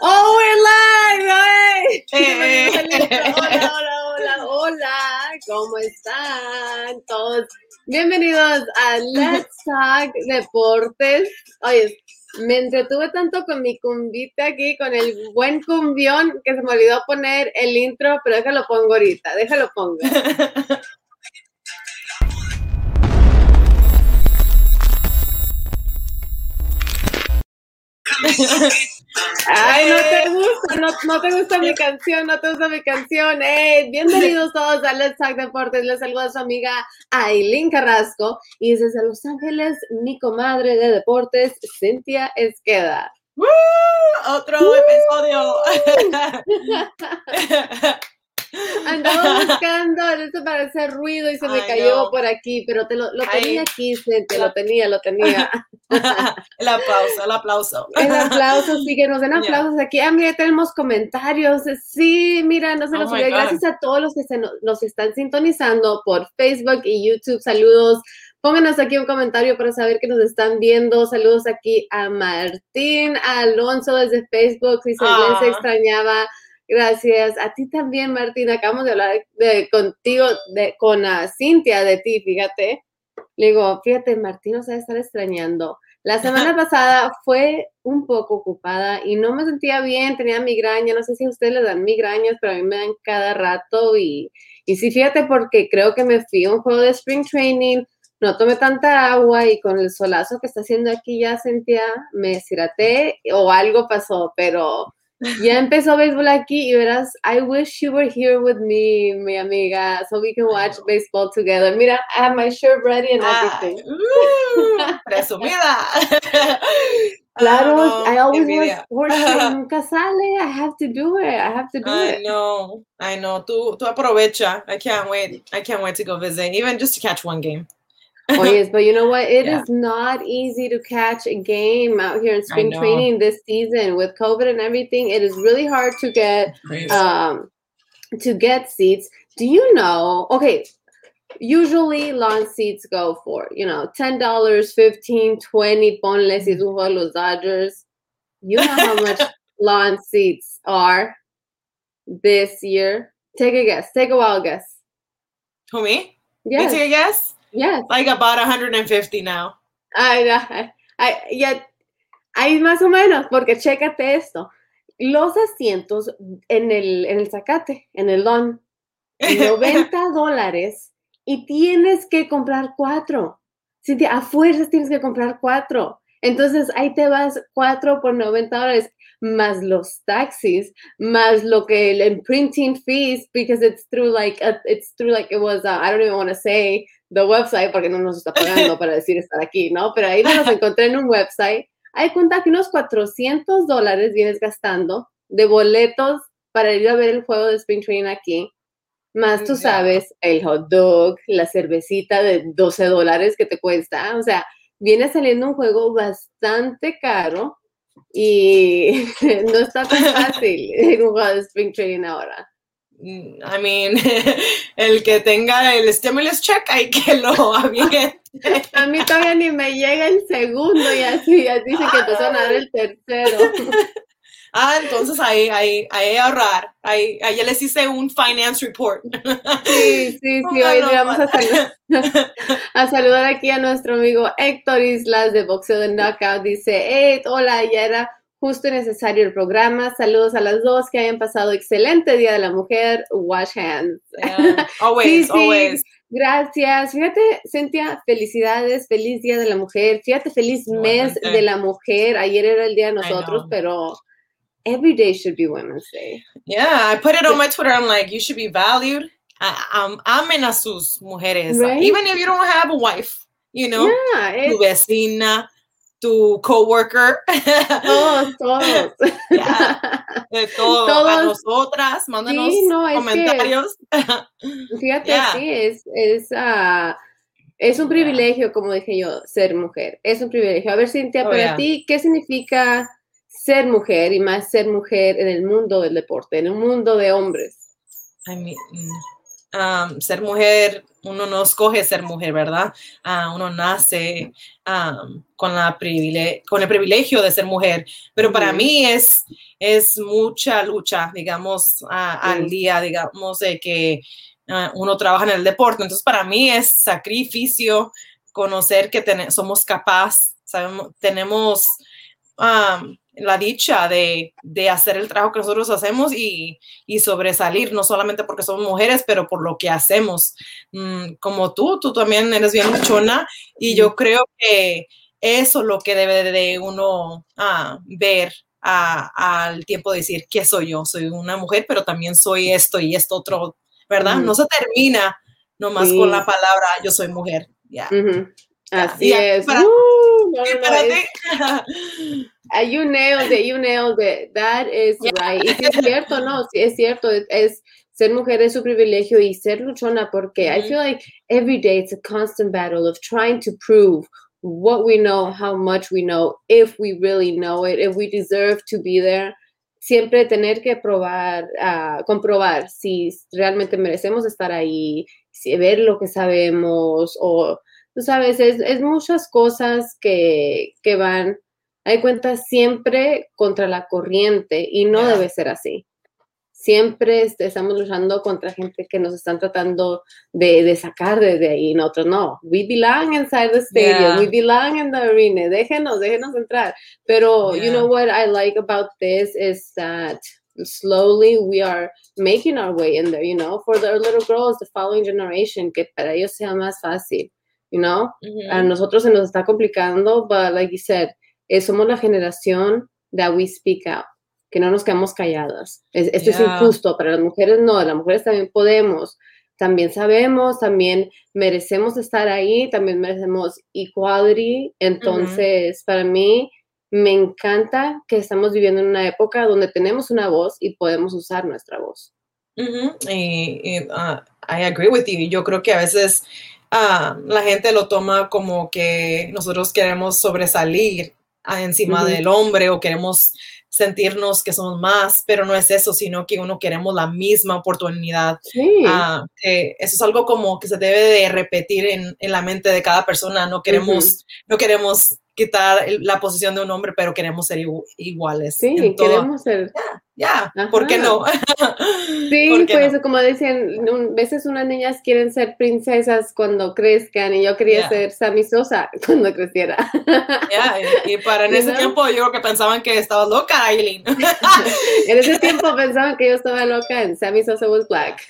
Oh, we're live. Hola, hola, hola, hola. ¿Cómo están todos? Bienvenidos a Let's Talk Deportes. Oye, me entretuve tanto con mi cumbita aquí, con el buen cumbión, que se me olvidó poner el intro, pero déjalo pongo ahorita, déjalo pongo. Ay, no te gusta, no, no, te gusta mi canción, no te gusta mi canción. Hey, bienvenidos todos a Let's Talk Deportes. Les saluda a su amiga Aileen Carrasco y desde Los Ángeles, mi comadre de deportes, Cintia Esqueda. Otro episodio. Andaba buscando esto para hacer ruido y se me cayó por aquí, pero te lo, lo tenía aquí, te lo tenía, lo tenía. el aplauso, el aplauso. El aplauso, sí, que nos den aplausos aquí. Ah, mira, tenemos comentarios. Sí, mira, no se los oh. Gracias a todos los que se nos, están sintonizando por Facebook y YouTube. Saludos. Pónganos aquí un comentario para saber que nos están viendo. Saludos aquí a Martín, a Alonso desde Facebook, si se les ah. extrañaba. Gracias. A ti también, Martín. Acabamos de hablar de, contigo, de, con uh, Cintia de ti, fíjate. Le digo, fíjate, Martín nos va a estar extrañando. La semana pasada fue un poco ocupada y no me sentía bien, tenía migraña, no sé si a ustedes les dan migrañas, pero a mí me dan cada rato y, y sí, fíjate, porque creo que me fui a un juego de spring training, no tomé tanta agua y con el solazo que está haciendo aquí ya sentía, me deshidraté o algo pasó, pero ya empezó béisbol aquí y verás, I wish you were here with me, mi amiga, so we can watch baseball together. Mira, I have my shirt ready and ah, everything. Uh, presumida. Claro, oh, I always work, nunca sale. I have to do it. I have to do I it. I know. I know. Tú, tú aprovecha. I can't wait. I can't wait to go visit, even just to catch one game. Oh yes, but you know what? It yeah. is not easy to catch a game out here in spring training this season with COVID and everything. It is really hard to get um to get seats. Do you know? Okay, usually lawn seats go for you know ten dollars, 15 20 ponle si los Dodgers. You know how much lawn seats are this year? Take a guess. Take a wild guess. Who me? Yeah. Take a guess. Yes. Like about 150 now. Ay, ay, ya, hay más o menos, porque chécate esto. Los asientos en el, en el zacate, en el don, 90 dólares y tienes que comprar cuatro. Si a fuerzas tienes que comprar cuatro. Entonces ahí te vas cuatro por 90 dólares más los taxis, más lo que el imprinting fees, because it's through like, it's through like it was, uh, I don't even want to say the website porque no nos está pagando para decir estar aquí, ¿no? Pero ahí nos encontré en un website. Hay cuenta que unos 400 dólares vienes gastando de boletos para ir a ver el juego de Spring Training aquí. Más tú sabes, el hot dog, la cervecita de 12 dólares que te cuesta. O sea, viene saliendo un juego bastante caro y no está tan fácil un juego de Spring Training ahora. I mean, el que tenga el stimulus check hay que lo aviente. A mí todavía ni me llega el segundo y así, ya dice que empezó a dar el tercero. Ah, entonces ahí, ahí, ahí ahorrar. Ahí, ahí les hice un finance report. Sí, sí, sí. Hoy vamos a saludar, a saludar aquí a nuestro amigo Héctor Islas de Boxeo de Knockout. Dice, hey, hola, ya era justo y necesario el programa. Saludos a las dos, que hayan pasado excelente Día de la Mujer. Wash hands. Always, always. Gracias. Fíjate, Cintia, felicidades, feliz Día de la Mujer. Fíjate, feliz mes de la mujer. Ayer era el día de nosotros, pero every day should be Women's Day. Yeah, I put it on my Twitter. I'm like, you should be valued. Um, amen a sus mujeres, right? even if you don't have a wife. You know, yeah, tu vecina, tu coworker. Todos, todos. De todo. Todos. A nosotras, mándanos sí, no, comentarios. Que, fíjate, yeah. sí, es, es, uh, es un privilegio, como dije yo, ser mujer. Es un privilegio. A ver, Cintia, oh, para yeah. ti, ¿qué significa ser mujer y más ser mujer en el mundo del deporte, en el mundo de hombres? I mean, um, ser mujer, uno no escoge ser mujer, ¿verdad? Uh, uno nace um, con, la con el privilegio de ser mujer, pero para mí es, es mucha lucha, digamos, al día, digamos, de que uh, uno trabaja en el deporte. Entonces, para mí es sacrificio conocer que somos capaces, sabemos, tenemos um, la dicha de, de, hacer el trabajo que nosotros hacemos y, y, sobresalir, no solamente porque somos mujeres, pero por lo que hacemos. Mm, como tú, tú también eres bien muchona y yo creo que eso es lo que debe de uno ah, ver al tiempo de decir, ¿qué soy yo? Soy una mujer, pero también soy esto y esto otro, ¿verdad? No se termina nomás con la palabra, yo soy mujer. Ya. Así es. uh, no, you nailed it, you nailed it. That is right. Y es cierto, no, sí es cierto, es ser mujer es su privilegio y ser luchona porque I feel like every day it's a constant battle of trying to prove what we know, how much we know, if we really know it, if we deserve to be there. Siempre tener que probar, uh, comprobar si realmente merecemos estar ahí, si, ver lo que sabemos o, tú sabes, es, es muchas cosas que, que van hay cuenta siempre contra la corriente y no debe ser así. Siempre este, estamos luchando contra gente que nos están tratando de, de sacar desde ahí. Nosotros no. We belong inside the stadium. We belong in the arena. Déjenos, déjenos entrar. Pero, you know what I like about this is that slowly we are making our way in there, you know, for the little girls, the following generation, que para ellos sea más fácil, you know. A nosotros se nos está complicando, but like you said, eh, somos la generación that we speak out, que no nos quedamos calladas. esto es injusto, para las mujeres no, las mujeres también podemos, también sabemos, también merecemos estar ahí, también merecemos equality. Entonces, para mí, me encanta que estamos viviendo en una época donde tenemos una voz y podemos usar nuestra voz. y, uh, I agree with you. Yo creo que a veces uh, la gente lo toma como que nosotros queremos sobresalir encima del hombre o queremos sentirnos que somos más, pero no es eso, sino que uno queremos la misma oportunidad. Ah, eso es algo como que se debe de repetir en, en la mente de cada persona. No queremos, no queremos quitar la posición de un hombre, pero queremos ser iguales. Sí, queremos ser. Ya, ¿por qué no? sí, pues como decían, a veces unas niñas quieren ser princesas cuando crezcan y yo quería ser Sammy Sosa cuando creciera. Ya, y, para en ese tiempo yo creo que pensaban que estaba loca, Aileen. en ese tiempo pensaban que yo estaba loca en Sammy Sosa was black.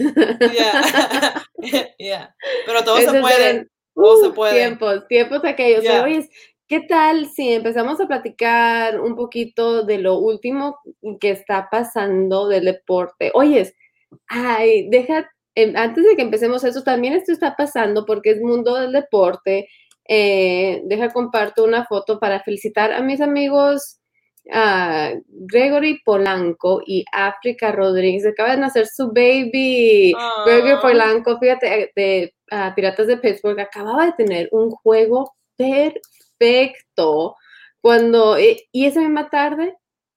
yeah, pero todo se puede. Todo se uh, puede. Tiempos, tiempos aquellos. Oye, ¿Qué tal si empezamos a platicar un poquito de lo último que está pasando del deporte? Oyes, ay, deja, em, antes de que empecemos eso, también esto está pasando porque es mundo del deporte. Eh, deja comparto una foto para felicitar a mis amigos Gregory Polanco y África Rodríguez. Acaba de nacer su baby. Gregory Polanco, fíjate, de Piratas de Pittsburgh, acababa de tener un juego perfecto perfecto. Cuando, eh, y esa misma tarde,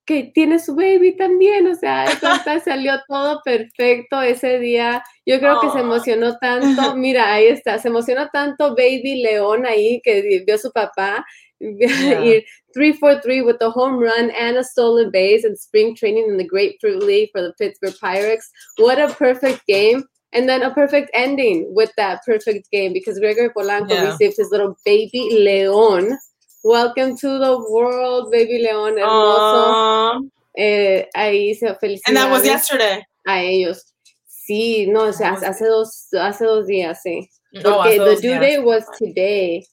que tiene su baby también, o sea, salió todo perfecto ese día. Yo creo que se emocionó tanto, mira, ahí está, se emocionó tanto Baby León ahí que vio su papá. Yeah. 3 for 3 with the home run and a stolen base and spring training in the Grapefruit League for the Pittsburgh Pirates. What a perfect game. And then a perfect ending with that perfect game because Gregory Polanco yeah. received his little baby León. Welcome to the world, baby León. Hermoso. Eh, ahí se felicidades. And that was yesterday. A ellos. Sí, no, o sea, hace dos, hace dos días, sí. Oh, the due date was today.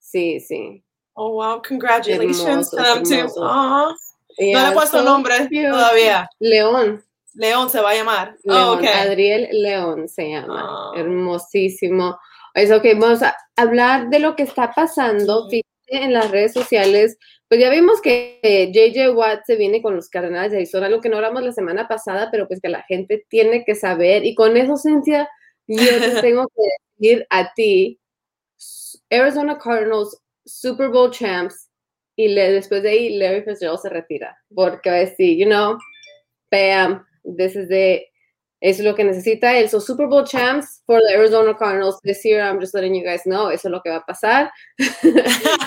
Sí, sí. Oh, wow, congratulations to them too. Aww. Yeah, no le he puesto so nombre todavía. León. León se va a llamar. Oh, León, Adriel León se llama. Ah. Hermosísimo. Es ok, vamos a hablar de lo que está pasando en las redes sociales. Pues ya vimos que JJ Watt se viene con los Cardenales de Arizona, algo que no hablamos la semana pasada, pero pues que la gente tiene que saber. Y con eso, Cynthia, yo te tengo que decir a ti, Arizona Cardinals, Super Bowl champs, y después de ahí Larry Fitzgerald se retira, porque va a decir, you know, bam, this is it. es lo que necesita él. So Super Bowl champs for the Arizona Cardinals this year. I'm just letting you guys know. Eso es lo que va a pasar.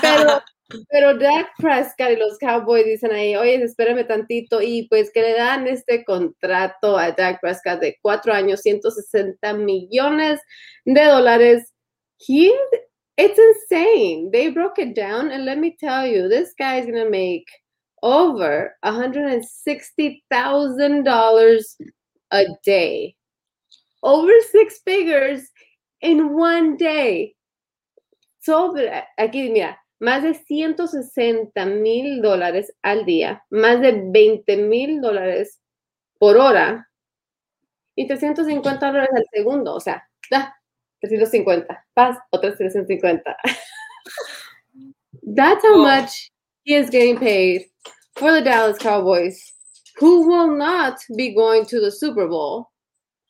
pero, pero Dak Prescott y los Cowboys dicen ahí, oye, espérame tantito. Y pues que le dan este contrato a Dak Prescott de cuatro años, 160 millones de dólares. He, it's insane. They broke it down. And let me tell you, this guy is going to make over $160,000 a day. Over six figures in one day. Sobre, aquí mira, más de 160 mil dólares al día, más de 20 mil dólares por hora y 350 dólares al segundo. O sea, da 350, paz, otros 350. That's how much he is getting paid for the Dallas Cowboys who will not be going to the Super Bowl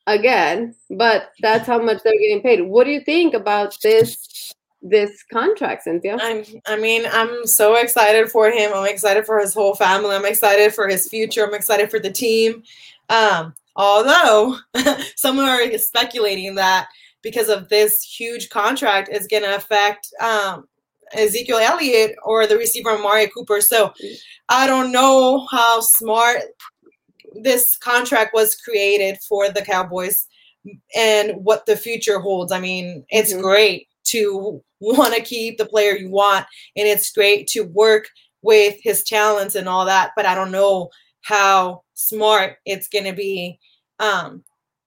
again, but that's how much they're getting paid. What do you think about this this contract, Cynthia? I'm, I mean, I'm so excited for him. I'm excited for his whole family. I'm excited for his future. I'm excited for the team. Um, although some are speculating that because of this huge contract is going to affect um, Ezekiel Elliott or the receiver Amari Cooper. So I don't know how smart this contract was created for the Cowboys and what the future holds. I mean, it's mm-hmm. great to want to keep the player you want, and it's great to work with his talents and all that, but I don't know how smart it's going to be um,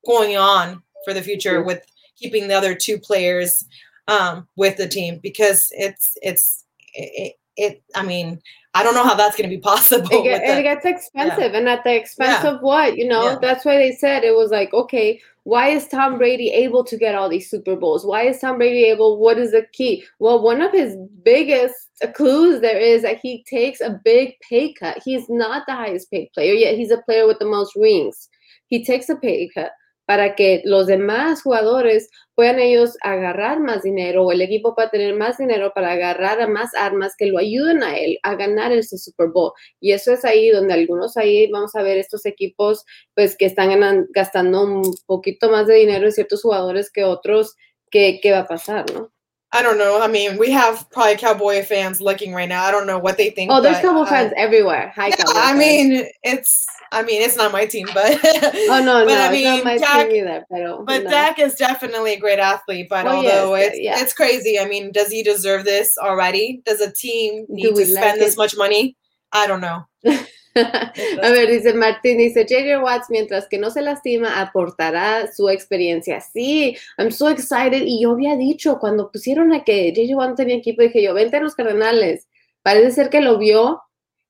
going on for the future mm-hmm. with keeping the other two players um, with the team because it's it's it, it I mean I don't know how that's going to be possible. It, get, it gets expensive, yeah. and at the expense yeah. of what you know. Yeah. That's why they said it was like, okay, why is Tom Brady able to get all these Super Bowls? Why is Tom Brady able? What is the key? Well, one of his biggest clues there is that he takes a big pay cut. He's not the highest paid player yet. He's a player with the most rings. He takes a pay cut para que los demás jugadores puedan ellos agarrar más dinero o el equipo pueda tener más dinero para agarrar a más armas que lo ayuden a él a ganar ese Super Bowl. Y eso es ahí donde algunos ahí vamos a ver estos equipos pues que están gastando un poquito más de dinero en ciertos jugadores que otros, ¿qué, qué va a pasar, no? I don't know. I mean, we have probably Cowboy fans looking right now. I don't know what they think. Oh, there's but, Cowboy uh, fans everywhere. Hi, yeah, Cowboy I fans. mean, it's. I mean, it's not my team, but. oh no, but, no, I mean, it's not my Dak, team either. Pero, but no. Dak is definitely a great athlete. But oh, although yes, it's yeah. it's crazy, I mean, does he deserve this already? Does a team need to spend like this much money? I don't know. A ver, dice Martín, dice JJ Watts, mientras que no se lastima, aportará su experiencia. Sí, I'm so excited. Y yo había dicho, cuando pusieron a que JJ Watts tenía equipo, dije yo, vente a los Cardenales. Parece ser que lo vio.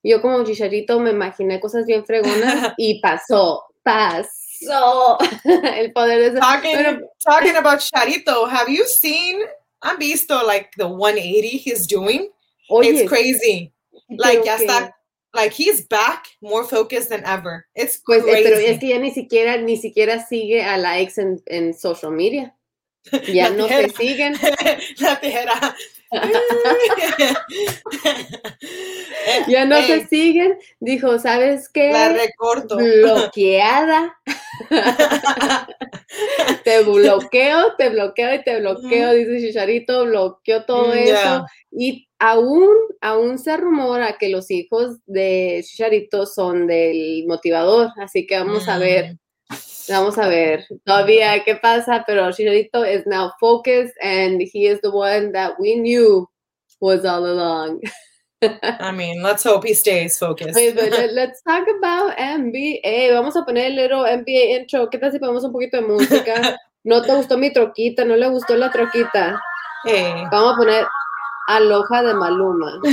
Yo como chicharito me imaginé cosas bien fregonas y pasó, pasó. El poder de. Talking, Pero, talking about Charito, have you seen, han visto like the 180 he's doing? Oye, It's crazy. Like, ya está like he's back more focused than ever. It's pues, crazy. pero es que ya ni siquiera ni siquiera sigue a la ex en, en social media. Ya no se siguen. La tijera. ya no se siguen. Dijo, ¿sabes qué? La recorto. Bloqueada. te bloqueo, te bloqueo y te bloqueo, dice Chicharito, bloqueó todo eso. Y aún, aún se rumora que los hijos de Chicharito son del motivador, así que vamos a ver, mm. vamos a ver todavía qué pasa, pero Chicharito is now focused and he is the one that we knew was all along. I mean, let's hope he stays focused. let's talk about NBA. Vamos a poner el little NBA intro. ¿Qué tal si ponemos un poquito de música? ¿No te gustó mi troquita? ¿No le gustó la troquita? Vamos a poner Aloha de Maluma.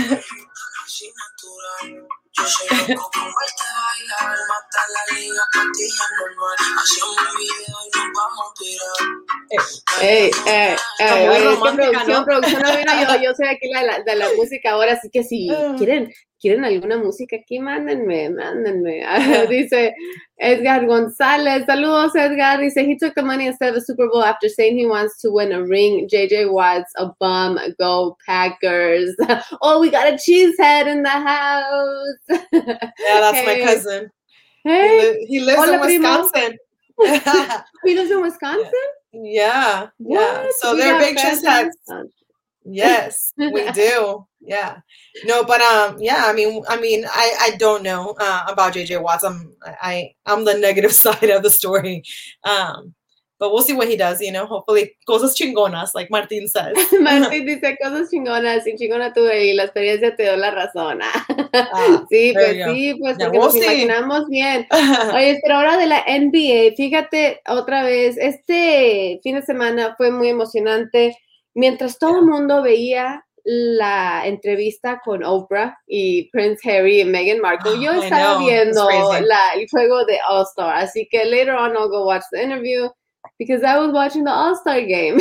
Ey, ey, ey, producción, producción, yo, yo soy aquí la, de la música ahora, así que si ah. quieren ¿quieren alguna música aquí? Mándenme, mándenme. Dice Edgar González, saludos Edgar. Dice, he took the money instead of the Super Bowl after saying he wants to win a ring. JJ Watts, a bum, go Packers. oh, we got a cheesehead in the house. yeah, that's hey. my cousin. Hey. He, li- he lives Hola, in Wisconsin. He lives in Wisconsin. Yeah, yeah. So we they're big chestnuts. Yes, we do. Yeah. No, but um, yeah. I mean, I mean, I I don't know uh, about JJ Watts. I'm I I'm the negative side of the story. Um, but we'll see what he does, you know. Hopefully, cosas chingonas, like Martín says. Martín dice cosas chingonas, y chingona tuve y la experiencia te dio la razón. Ah, sí, pues sí, pues porque nos imaginamos bien. Oye, pero ahora de la NBA, fíjate otra vez, este fin de semana fue muy emocionante. Mientras todo el mundo veía la entrevista con Oprah y Prince Harry y Meghan Markle, yo estaba viendo la, el juego de All Star, así que later on I'll go watch the interview because I was watching the All Star game.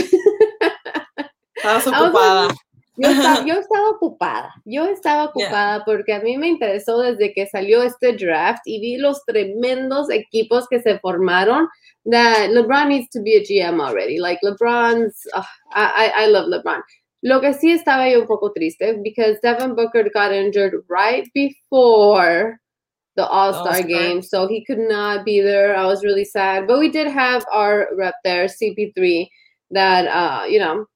Estabas ocupada. Yo estaba, yo estaba, ocupada, yo estaba ocupada porque a mí me interesó desde que salió este draft y vi los tremendos equipos que se formaron. That LeBron needs to be a GM already. Like LeBron's, uh, I, I love LeBron. Lo que sí estaba yo un poco triste because Devin Booker got injured right before the All Star game, so he could not be there. I was really sad, but we did have our rep there, CP3, that uh, you know,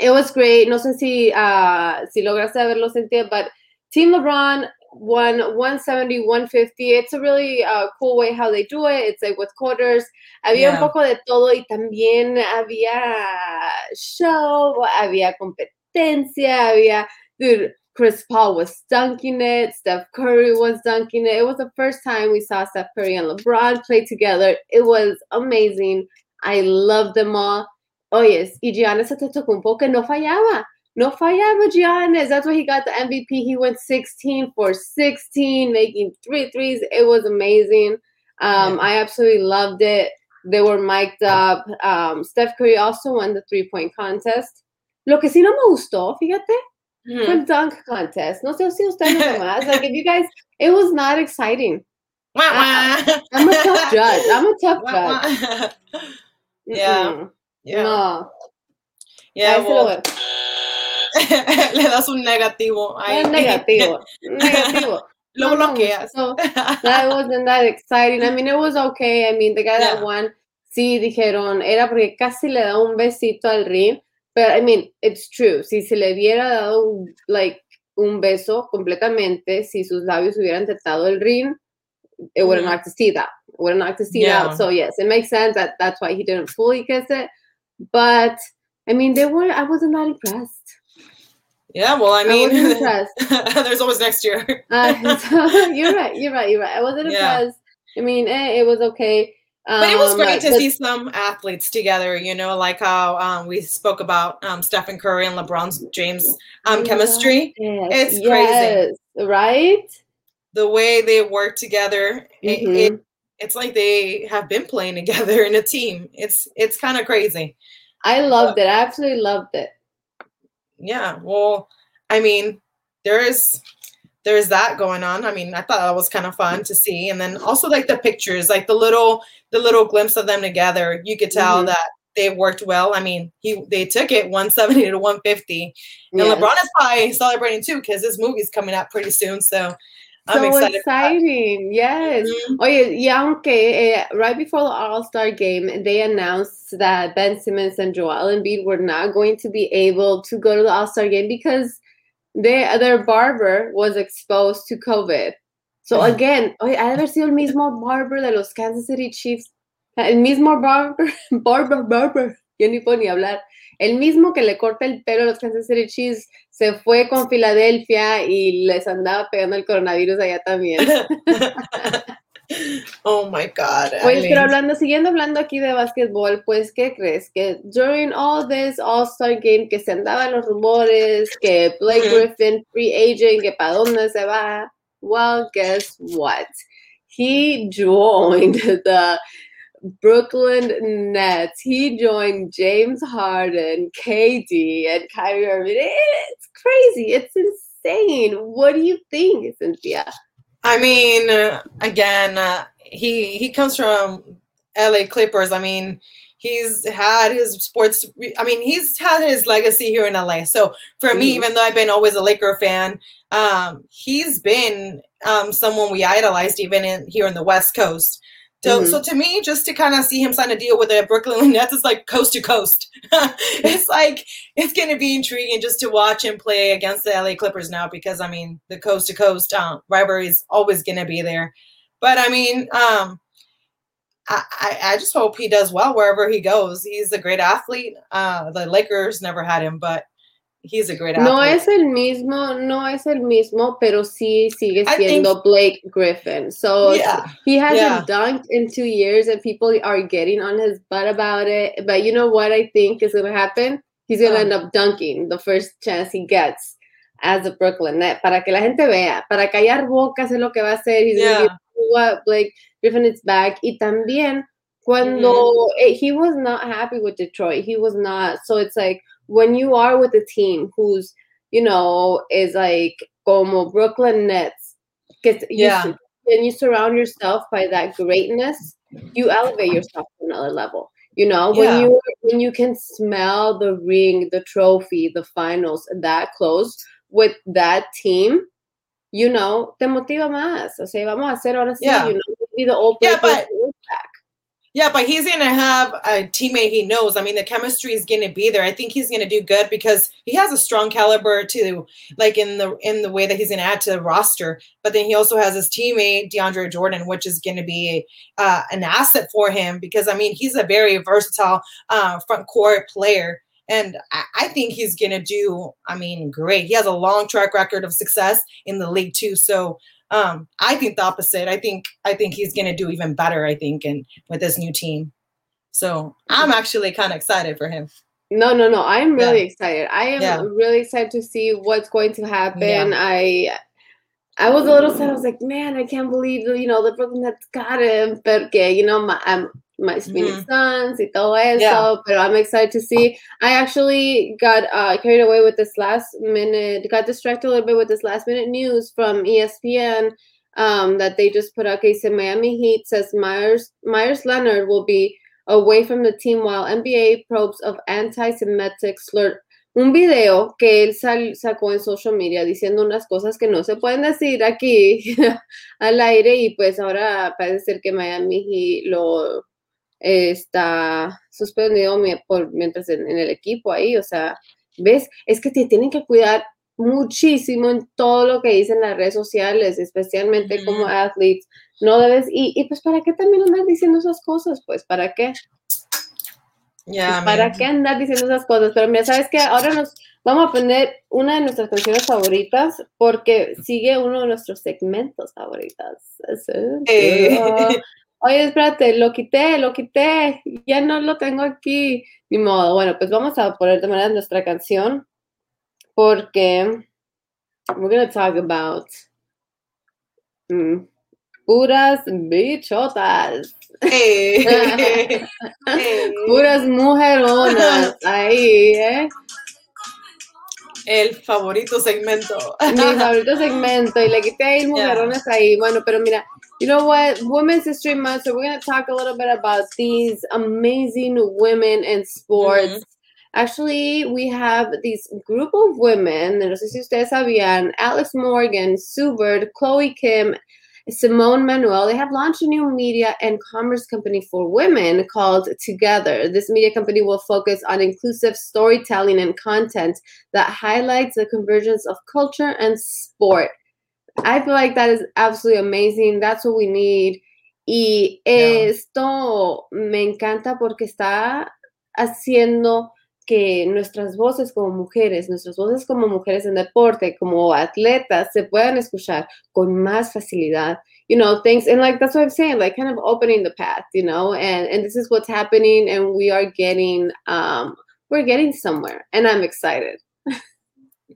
it was great. No sé si uh, si lograste verlo, Cynthia, but Team LeBron won 170, 150. It's a really uh, cool way how they do it. It's like with quarters. Había yeah. un poco de todo y también había show, había competencia, había dude Chris Paul was dunking it. Steph Curry was dunking it. It was the first time we saw Steph Curry and LeBron play together. It was amazing. I love them all. Oh, yes. Y Giannis Antetokounmpo que no fallaba. No fallaba Giannis. That's why he got the MVP. He went 16 for 16, making three threes. It was amazing. Um. I absolutely loved it. They were mic'd up. Um, Steph Curry also won the three-point contest. Lo que sí no me gustó, fíjate, mm-hmm. fue dunk contest. No sé si ustedes más. Like, if you guys, it was not exciting. I, am a tough judge. I'm a tough judge. yeah. Mm-mm. Yeah. No. Yeah. Well, le das un negativo. Un negativo. negativo. Lo bloqueas. So, that wasn't that exciting. I mean, it was okay. I mean, the guy yeah. that won, sí, dijeron, era porque casi le da un besito al ring But I mean, it's true. Si se le hubiera dado un, like, un beso completamente, si sus labios hubieran tratado el ring, it would have mm. knocked his teeth out. It would have knocked his teeth yeah. out. So yes, it makes sense that that's why he didn't fully kiss it. But I mean, they were. I wasn't that impressed. Yeah, well, I mean, I there's always next year. uh, so, you're right. You're right. You're right. I wasn't yeah. impressed. I mean, eh, it was okay. But it was um, great to see some athletes together, you know, like how um, we spoke about um, Stephen Curry and LeBron James um, yes, chemistry. Yes, it's yes, crazy. Right? The way they work together, mm-hmm. it, it, it's like they have been playing together in a team. It's it's kind of crazy. I loved but, it. I absolutely loved it. Yeah. Well, I mean, there is there's that going on. I mean, I thought that was kind of fun to see. And then also like the pictures, like the little the little glimpse of them together, you could tell mm-hmm. that they worked well. I mean, he they took it 170 to 150. And yes. LeBron is probably celebrating too because his movie's coming out pretty soon. So I'm so excited exciting. Yes. Mm-hmm. Oh, yeah, okay. Uh, right before the All Star game, they announced that Ben Simmons and Joel Embiid were not going to be able to go to the All Star game because they, their barber was exposed to COVID. So mm. again, oye, ha de haber sido el mismo barber de los Kansas City Chiefs. El mismo barber, barber, barber. Yo ni puedo ni hablar. El mismo que le corta el pelo a los Kansas City Chiefs se fue con Filadelfia y les andaba pegando el coronavirus allá también. Oh my God. Pues, pero hablando, siguiendo hablando aquí de básquetbol, pues, ¿qué crees? Que during all this All-Star Game, que se andaban los rumores, que Blake Griffin, free agent, que para dónde se va. Well, guess what? He joined the Brooklyn Nets. He joined James Harden, KD, and Kyrie Irving. It's crazy. It's insane. What do you think, Cynthia? I mean, uh, again, uh, he he comes from LA Clippers. I mean, he's had his sports. I mean, he's had his legacy here in LA. So for mm-hmm. me, even though I've been always a Laker fan, um, he's been um, someone we idolized even in here in the West Coast. So, mm-hmm. so to me, just to kind of see him sign a deal with the Brooklyn Nets is like coast to coast. it's like it's going to be intriguing just to watch him play against the LA Clippers now because I mean the coast to coast um, rivalry is always going to be there. But I mean, um, I, I just hope he does well wherever he goes. He's a great athlete. Uh, the Lakers never had him, but he's a great athlete. No es el mismo, no es el mismo, pero sí sigue siendo think, Blake Griffin. So yeah, he hasn't yeah. dunked in two years and people are getting on his butt about it. But you know what I think is going to happen? He's going to um, end up dunking the first chance he gets as a Brooklyn Net para que la gente vea, para callar bocas es lo que va a hacer. He's yeah. what Blake Griffin is back. Y también cuando mm-hmm. it, he was not happy with Detroit, he was not. So it's like when you are with a team who's, you know, is like como Brooklyn Nets, gets yeah. You, and you surround yourself by that greatness, you elevate yourself to another level. You know, yeah. when you when you can smell the ring, the trophy, the finals that close with that team, you know, te motiva más. O sea, vamos a hacer ahora sí, yeah. you know, be the old yeah, but, yeah, but he's gonna have a teammate he knows. I mean, the chemistry is gonna be there. I think he's gonna do good because he has a strong caliber too, like in the in the way that he's gonna add to the roster. But then he also has his teammate DeAndre Jordan, which is gonna be uh, an asset for him because I mean he's a very versatile uh, front court player. And I, I think he's gonna do, I mean, great. He has a long track record of success in the league too. So um, I think the opposite. I think I think he's gonna do even better. I think, and with this new team. So I'm actually kind of excited for him. No, no, no. I'm really yeah. excited. I am yeah. really excited to see what's going to happen. Yeah. I I was a little sad. I was like, man, I can't believe you know the Brooklyn Nets got him. But you know, my, I'm my Phoenix mm-hmm. Suns y todo eso. Yeah. But I'm excited to see. I actually got uh, carried away with this last minute, got distracted a little bit with this last minute news from ESPN um, that they just put out. Okay, so Miami Heat says Meyers Meyers Leonard will be away from the team while NBA probes of anti-Semitic slur. Un video que él sal, sacó en social media diciendo unas cosas que no se pueden decir aquí al aire y pues ahora parece ser que Miami Heat lo está suspendido por, mientras en, el equipo ahí, o sea, ¿ves? Es que te tienen que cuidar muchísimo en todo lo que dicen las redes sociales, especialmente como athletes. No debes, y, y, pues, ¿para qué también andar diciendo esas cosas? Pues, ¿para qué? Ya. ¿Para qué andar diciendo esas cosas? Pero mira, ¿sabes qué? Ahora nos vamos a poner una de nuestras canciones favoritas porque sigue uno de nuestros segmentos favoritos. Eh. Oye, espérate, lo quité, lo quité, ya no lo tengo aquí. Ni modo. Bueno, pues vamos a poner de manera nuestra canción porque we're to talk about mm, puras bichotas. puras mujeronas ahí, ¿eh? El favorito segmento. Mi favorito segmento. Y le quité ahí ahí. Bueno, pero mira, you know what? Women's History Month. So we're going to talk a little bit about these amazing women in sports. Mm-hmm. Actually, we have this group of women. No sé si ustedes sabían. Alex Morgan, Sue Bird, Chloe Kim, Simone Manuel, they have launched a new media and commerce company for women called Together. This media company will focus on inclusive storytelling and content that highlights the convergence of culture and sport. I feel like that is absolutely amazing. That's what we need. Y esto me encanta porque está haciendo que nuestras voces como mujeres, nuestras voces como mujeres en deporte, como atletas, se puedan escuchar con más facilidad. You know, things and like that's what I'm saying, like kind of opening the path, you know, and and this is what's happening, and we are getting um we're getting somewhere, and I'm excited.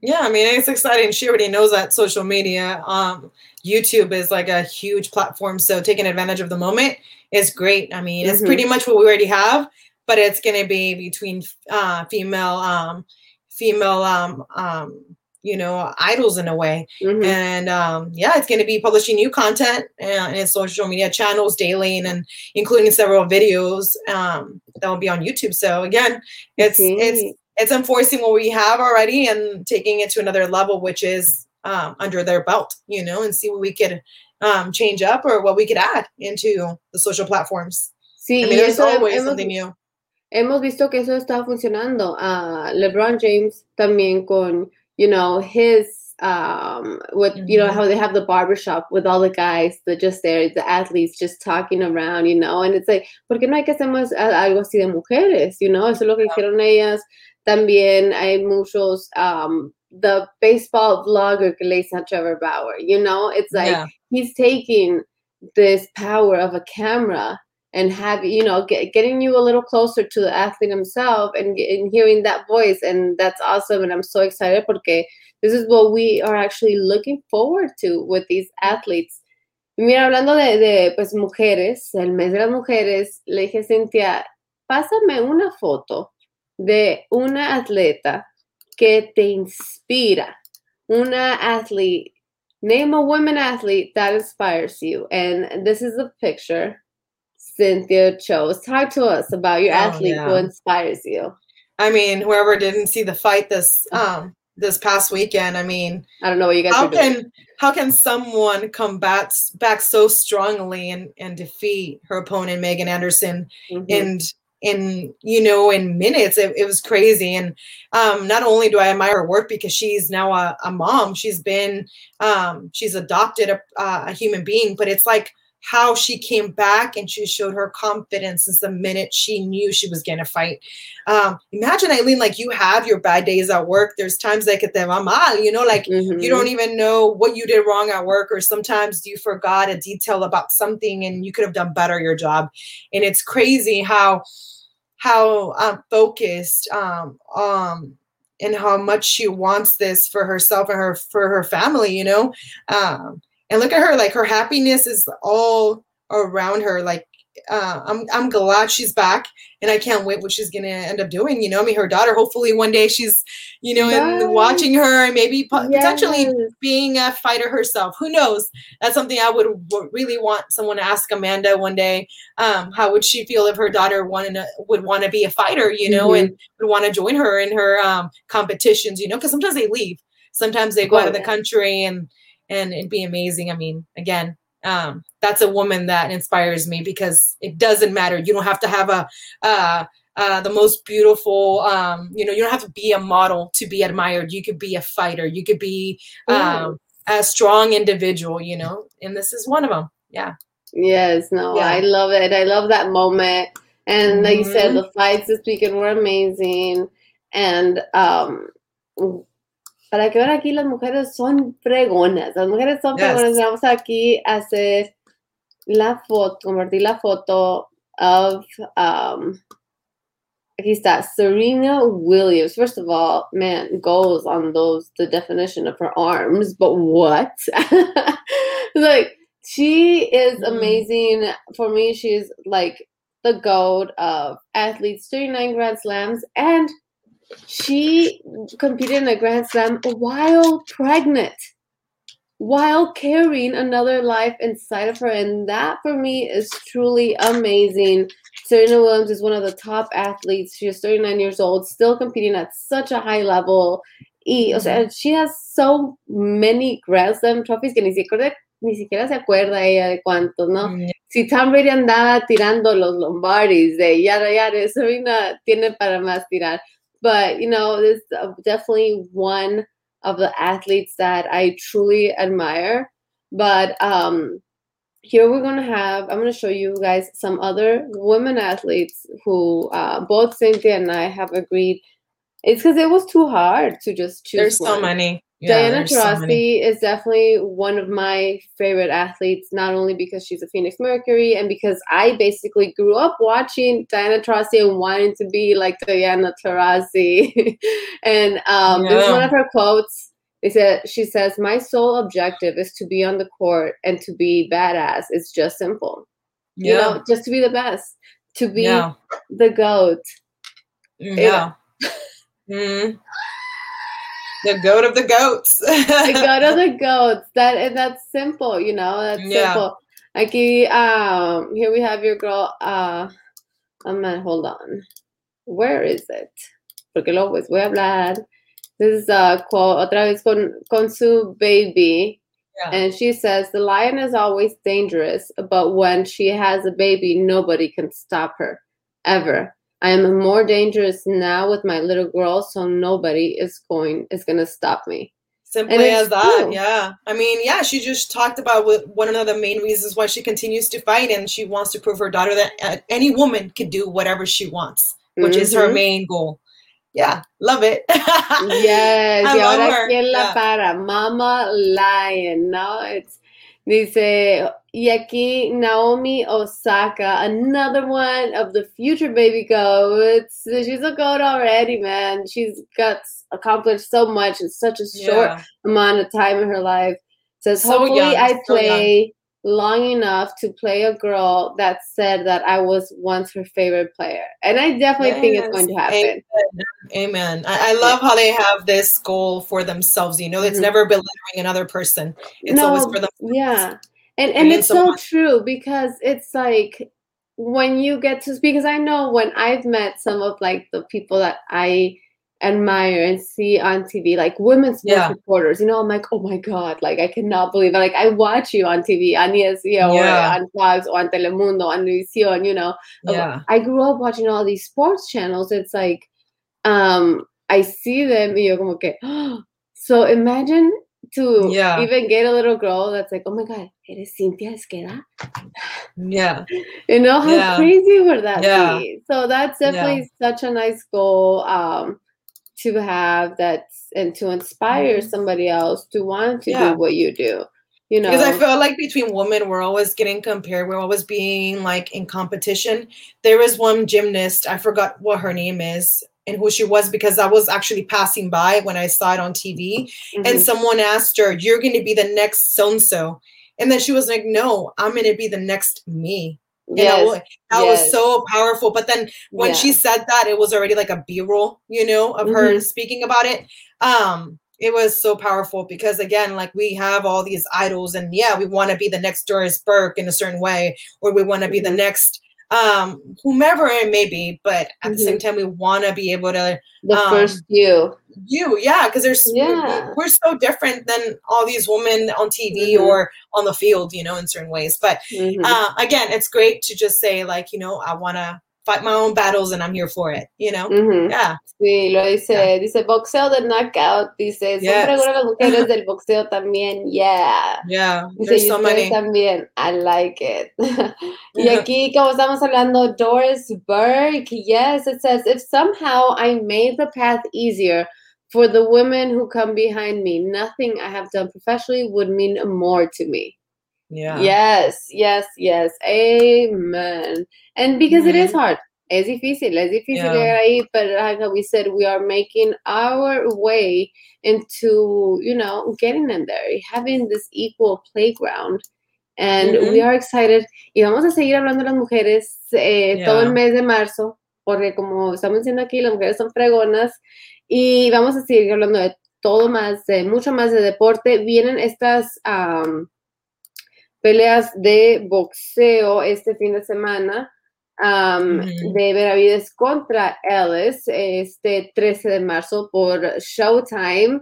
Yeah, I mean it's exciting. She already knows that social media, um, YouTube is like a huge platform. So taking advantage of the moment is great. I mean, mm-hmm. it's pretty much what we already have but it's going to be between uh, female um, female um, um, you know idols in a way mm-hmm. and um, yeah it's going to be publishing new content and social media channels daily and, and including several videos um, that will be on youtube so again it's mm-hmm. it's it's enforcing what we have already and taking it to another level which is um, under their belt you know and see what we could um, change up or what we could add into the social platforms. see I mean, there's always something new. Hemos visto que eso está funcionando. Uh, LeBron James también con, you know, his um with mm-hmm. you know how they have the barbershop with all the guys that just there the athletes just talking around you know and it's like ¿por qué no hay que hacer algo así de mujeres you know eso es lo que hicieron ellas también hay muchos um the baseball vlogger que le Trevor Bauer you know it's like yeah. he's taking this power of a camera and have you know get, getting you a little closer to the athlete himself and, and hearing that voice and that's awesome and i'm so excited because this is what we are actually looking forward to with these athletes. Mira hablando de, de pues mujeres el mes de las mujeres le dije Cintia pásame una foto de una atleta que te inspira una athlete name a woman athlete that inspires you and this is a picture Cynthia chose. Talk to us about your oh, athlete yeah. who inspires you. I mean, whoever didn't see the fight this um this past weekend, I mean, I don't know what you guys. How can how can someone come back back so strongly and and defeat her opponent Megan Anderson mm-hmm. and in you know in minutes it, it was crazy and um not only do i admire her work because she's now a, a mom she's been um she's adopted a, a human being but it's like how she came back and she showed her confidence since the minute she knew she was going to fight. Um, imagine, Aileen, like you have your bad days at work. There's times like at the mal, you know, like mm-hmm. you don't even know what you did wrong at work, or sometimes you forgot a detail about something and you could have done better your job. And it's crazy how how um, focused um, um, and how much she wants this for herself and her for her family, you know. Um, and look at her like her happiness is all around her like uh, I'm I'm glad she's back, and I can't wait what she's gonna end up doing. You know, I mean, her daughter. Hopefully, one day she's, you know, yes. and watching her, and maybe po- yes. potentially being a fighter herself. Who knows? That's something I would w- really want someone to ask Amanda one day. Um, how would she feel if her daughter wanted to, would want to be a fighter? You know, mm-hmm. and would want to join her in her um, competitions. You know, because sometimes they leave. Sometimes they go oh, out of the country and and it'd be amazing. I mean, again, um, that's a woman that inspires me because it doesn't matter. You don't have to have a uh, uh, the most beautiful. Um, you know, you don't have to be a model to be admired. You could be a fighter. You could be um, a strong individual. You know, and this is one of them. Yeah. Yes. No, yeah. I love it. I love that moment. And like mm-hmm. you said, mm-hmm. the fights this weekend were amazing. And um, para que vean aquí las mujeres son fregonas, las mujeres son fregonas. Vamos aquí a hacer la foto, convertir la foto of, um, aquí está, Serena Williams. First of all, man, goes on those, the definition of her arms, but what? like, she is mm-hmm. amazing. For me, she's like the goat of athletes, 39 Grand Slams, and she competed in a Grand Slam while pregnant, while carrying another life inside of her. And that for me is truly amazing. Serena Williams is one of the top athletes. She is 39 years old, still competing at such a high level. Y, o sea, she has so many Grand Slam trophies que ni siquiera, ni siquiera se acuerda ella de cuántos, ¿no? Mm. Si Tom Brady andaba tirando los Lombardis de yara yara, Serena tiene para más tirar. But, you know, this is definitely one of the athletes that I truly admire. But um, here we're going to have, I'm going to show you guys some other women athletes who uh, both Cynthia and I have agreed. It's because it was too hard to just choose. There's one. so many. Yeah, Diana Taurasi so is definitely one of my favorite athletes, not only because she's a Phoenix Mercury and because I basically grew up watching Diana Taurasi and wanting to be like Diana Taurasi. and um, yeah. this is one of her quotes. They said she says, "My sole objective is to be on the court and to be badass. It's just simple, yeah. you know, just to be the best, to be yeah. the goat." Yeah. mm the goat of the goats. the goat of the goats. That and that's simple, you know. That's yeah. simple. Aquí, um, here we have your girl. Uh, I'm gonna hold on. Where is it? Porque luego pues voy a hablar. This is a quote otra vez con con su baby. Yeah. And she says the lion is always dangerous, but when she has a baby, nobody can stop her ever. I am more dangerous now with my little girl, so nobody is going is gonna stop me. Simply as that, true. yeah. I mean, yeah, she just talked about one of the main reasons why she continues to fight, and she wants to prove her daughter that uh, any woman can do whatever she wants, which mm-hmm. is her mm-hmm. main goal. Yeah, love it. yes, I y ahora quién la yeah. para, Mama Lion, no? It's Dice, y aquí Naomi Osaka, another one of the future baby goats. She's a goat already, man. She's got accomplished so much in such a short yeah. amount of time in her life. Says, so hopefully young, I play long enough to play a girl that said that I was once her favorite player. And I definitely yes. think it's going to happen. Amen. Amen. I, I, love how they have this goal for themselves. You know, it's mm-hmm. never belittling another person. It's no, always for them. Yeah. And and it's so true because it's like when you get to because I know when I've met some of like the people that I admire and see on TV, like women's sports yeah. reporters. You know, I'm like, oh my god, like I cannot believe it. Like I watch you on TV, on ESPN yeah. or on Fox or on Telemundo, on Univision. You know, yeah. I grew up watching all these sports channels. It's like, um, I see them, y yo como que, so imagine to yeah. even get a little girl that's like, oh my god, eres Cynthia Esqueda? Yeah. you know how yeah. crazy would that yeah. be? So that's definitely such a nice goal. Um, to have that and to inspire mm-hmm. somebody else to want to do what you do you know because i feel like between women we're always getting compared we're always being like in competition there was one gymnast i forgot what her name is and who she was because i was actually passing by when i saw it on tv mm-hmm. and someone asked her you're going to be the next so and so and then she was like no i'm going to be the next me yes. know that yes. was so powerful but then when yeah. she said that it was already like a b-roll you know of mm-hmm. her speaking about it um it was so powerful because again like we have all these idols and yeah we want to be the next doris burke in a certain way or we want to be mm-hmm. the next um whomever it may be but at mm-hmm. the same mm-hmm. time we want to be able to the um, first you you yeah because there's yeah. we're, so different than all these women on tv mm-hmm. or on the field you know in certain ways but mm-hmm. uh, again it's great to just say like you know i want to fight my own battles and I'm here for it, you know? Mm-hmm. Yeah. Sí, lo dice, yeah. dice boxeo de knockout, dice, yes. siempre las mujeres del boxeo también, yeah. Yeah, dice, There's so many. también, I like it. y aquí, como estamos hablando, Doris Burke, yes, it says, if somehow I made the path easier for the women who come behind me, nothing I have done professionally would mean more to me. Yeah. Yes, yes, yes. Amen. And because mm-hmm. it is mm-hmm. hard. Es difícil, es difícil yeah. llegar ahí, but like we said, we are making our way into, you know, getting in there, having this equal playground. And mm-hmm. we are excited. Y vamos a seguir hablando de las mujeres eh, yeah. todo el mes de marzo, porque como estamos diciendo aquí, las mujeres son fregonas. Y vamos a seguir hablando de todo más, de mucho más de deporte. Vienen estas um, peleas de boxeo este fin de semana de Benavides contra Ellis este 13 de marzo por Showtime.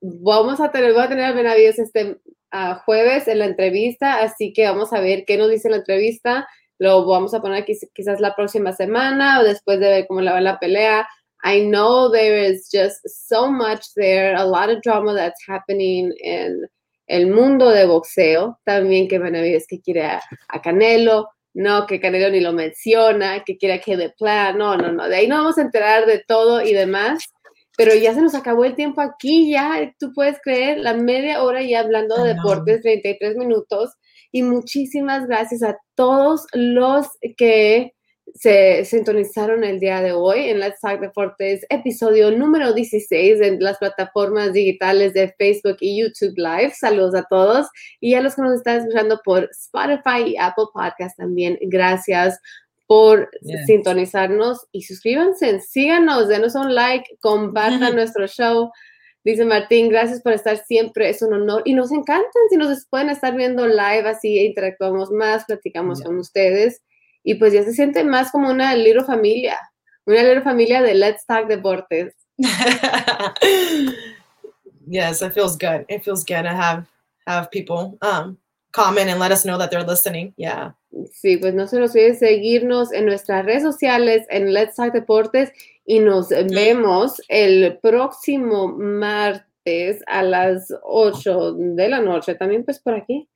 vamos a tener, voy a tener a Benavides este uh, jueves en la entrevista, así que vamos a ver qué nos dice la entrevista. Lo vamos a poner quizás la próxima semana o después de ver cómo la va la pelea. I know there is just so much there, a lot of drama that's happening in el mundo de boxeo, también que Benavides que quiere a, Canelo, no, que Canelo ni lo menciona, que quiere que de plan, no, no, no, de ahí no vamos a enterar de todo y demás, pero ya se nos acabó el tiempo aquí, ya, tú puedes creer, la media hora ya hablando de deportes, 33 minutos, y muchísimas gracias a todos los que se sintonizaron el día de hoy en Let's Talk Deportes, episodio número 16 en las plataformas digitales de Facebook y YouTube Live. Saludos a todos y a los que nos están escuchando por Spotify y Apple Podcast también. Gracias por sintonizarnos y suscríbanse, síganos, denos un like, compartan nuestro show. Dice Martín, gracias por estar siempre, es un honor y nos encantan si nos pueden estar viendo live, así interactuamos más, platicamos con ustedes y pues ya se siente más como una little familia, una little familia de Let's Talk Deportes. yes, it feels good. It feels good to have have people um comment and let us know that they're listening. Yeah. Sí, pues no se nos olvide seguirnos en nuestras redes sociales en Let's Talk Deportes y nos vemos el próximo martes a las 8 de la noche, también pues por aquí,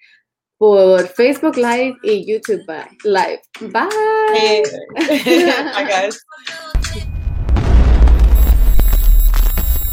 por Facebook Live y YouTube Live. Bye. Bye guys.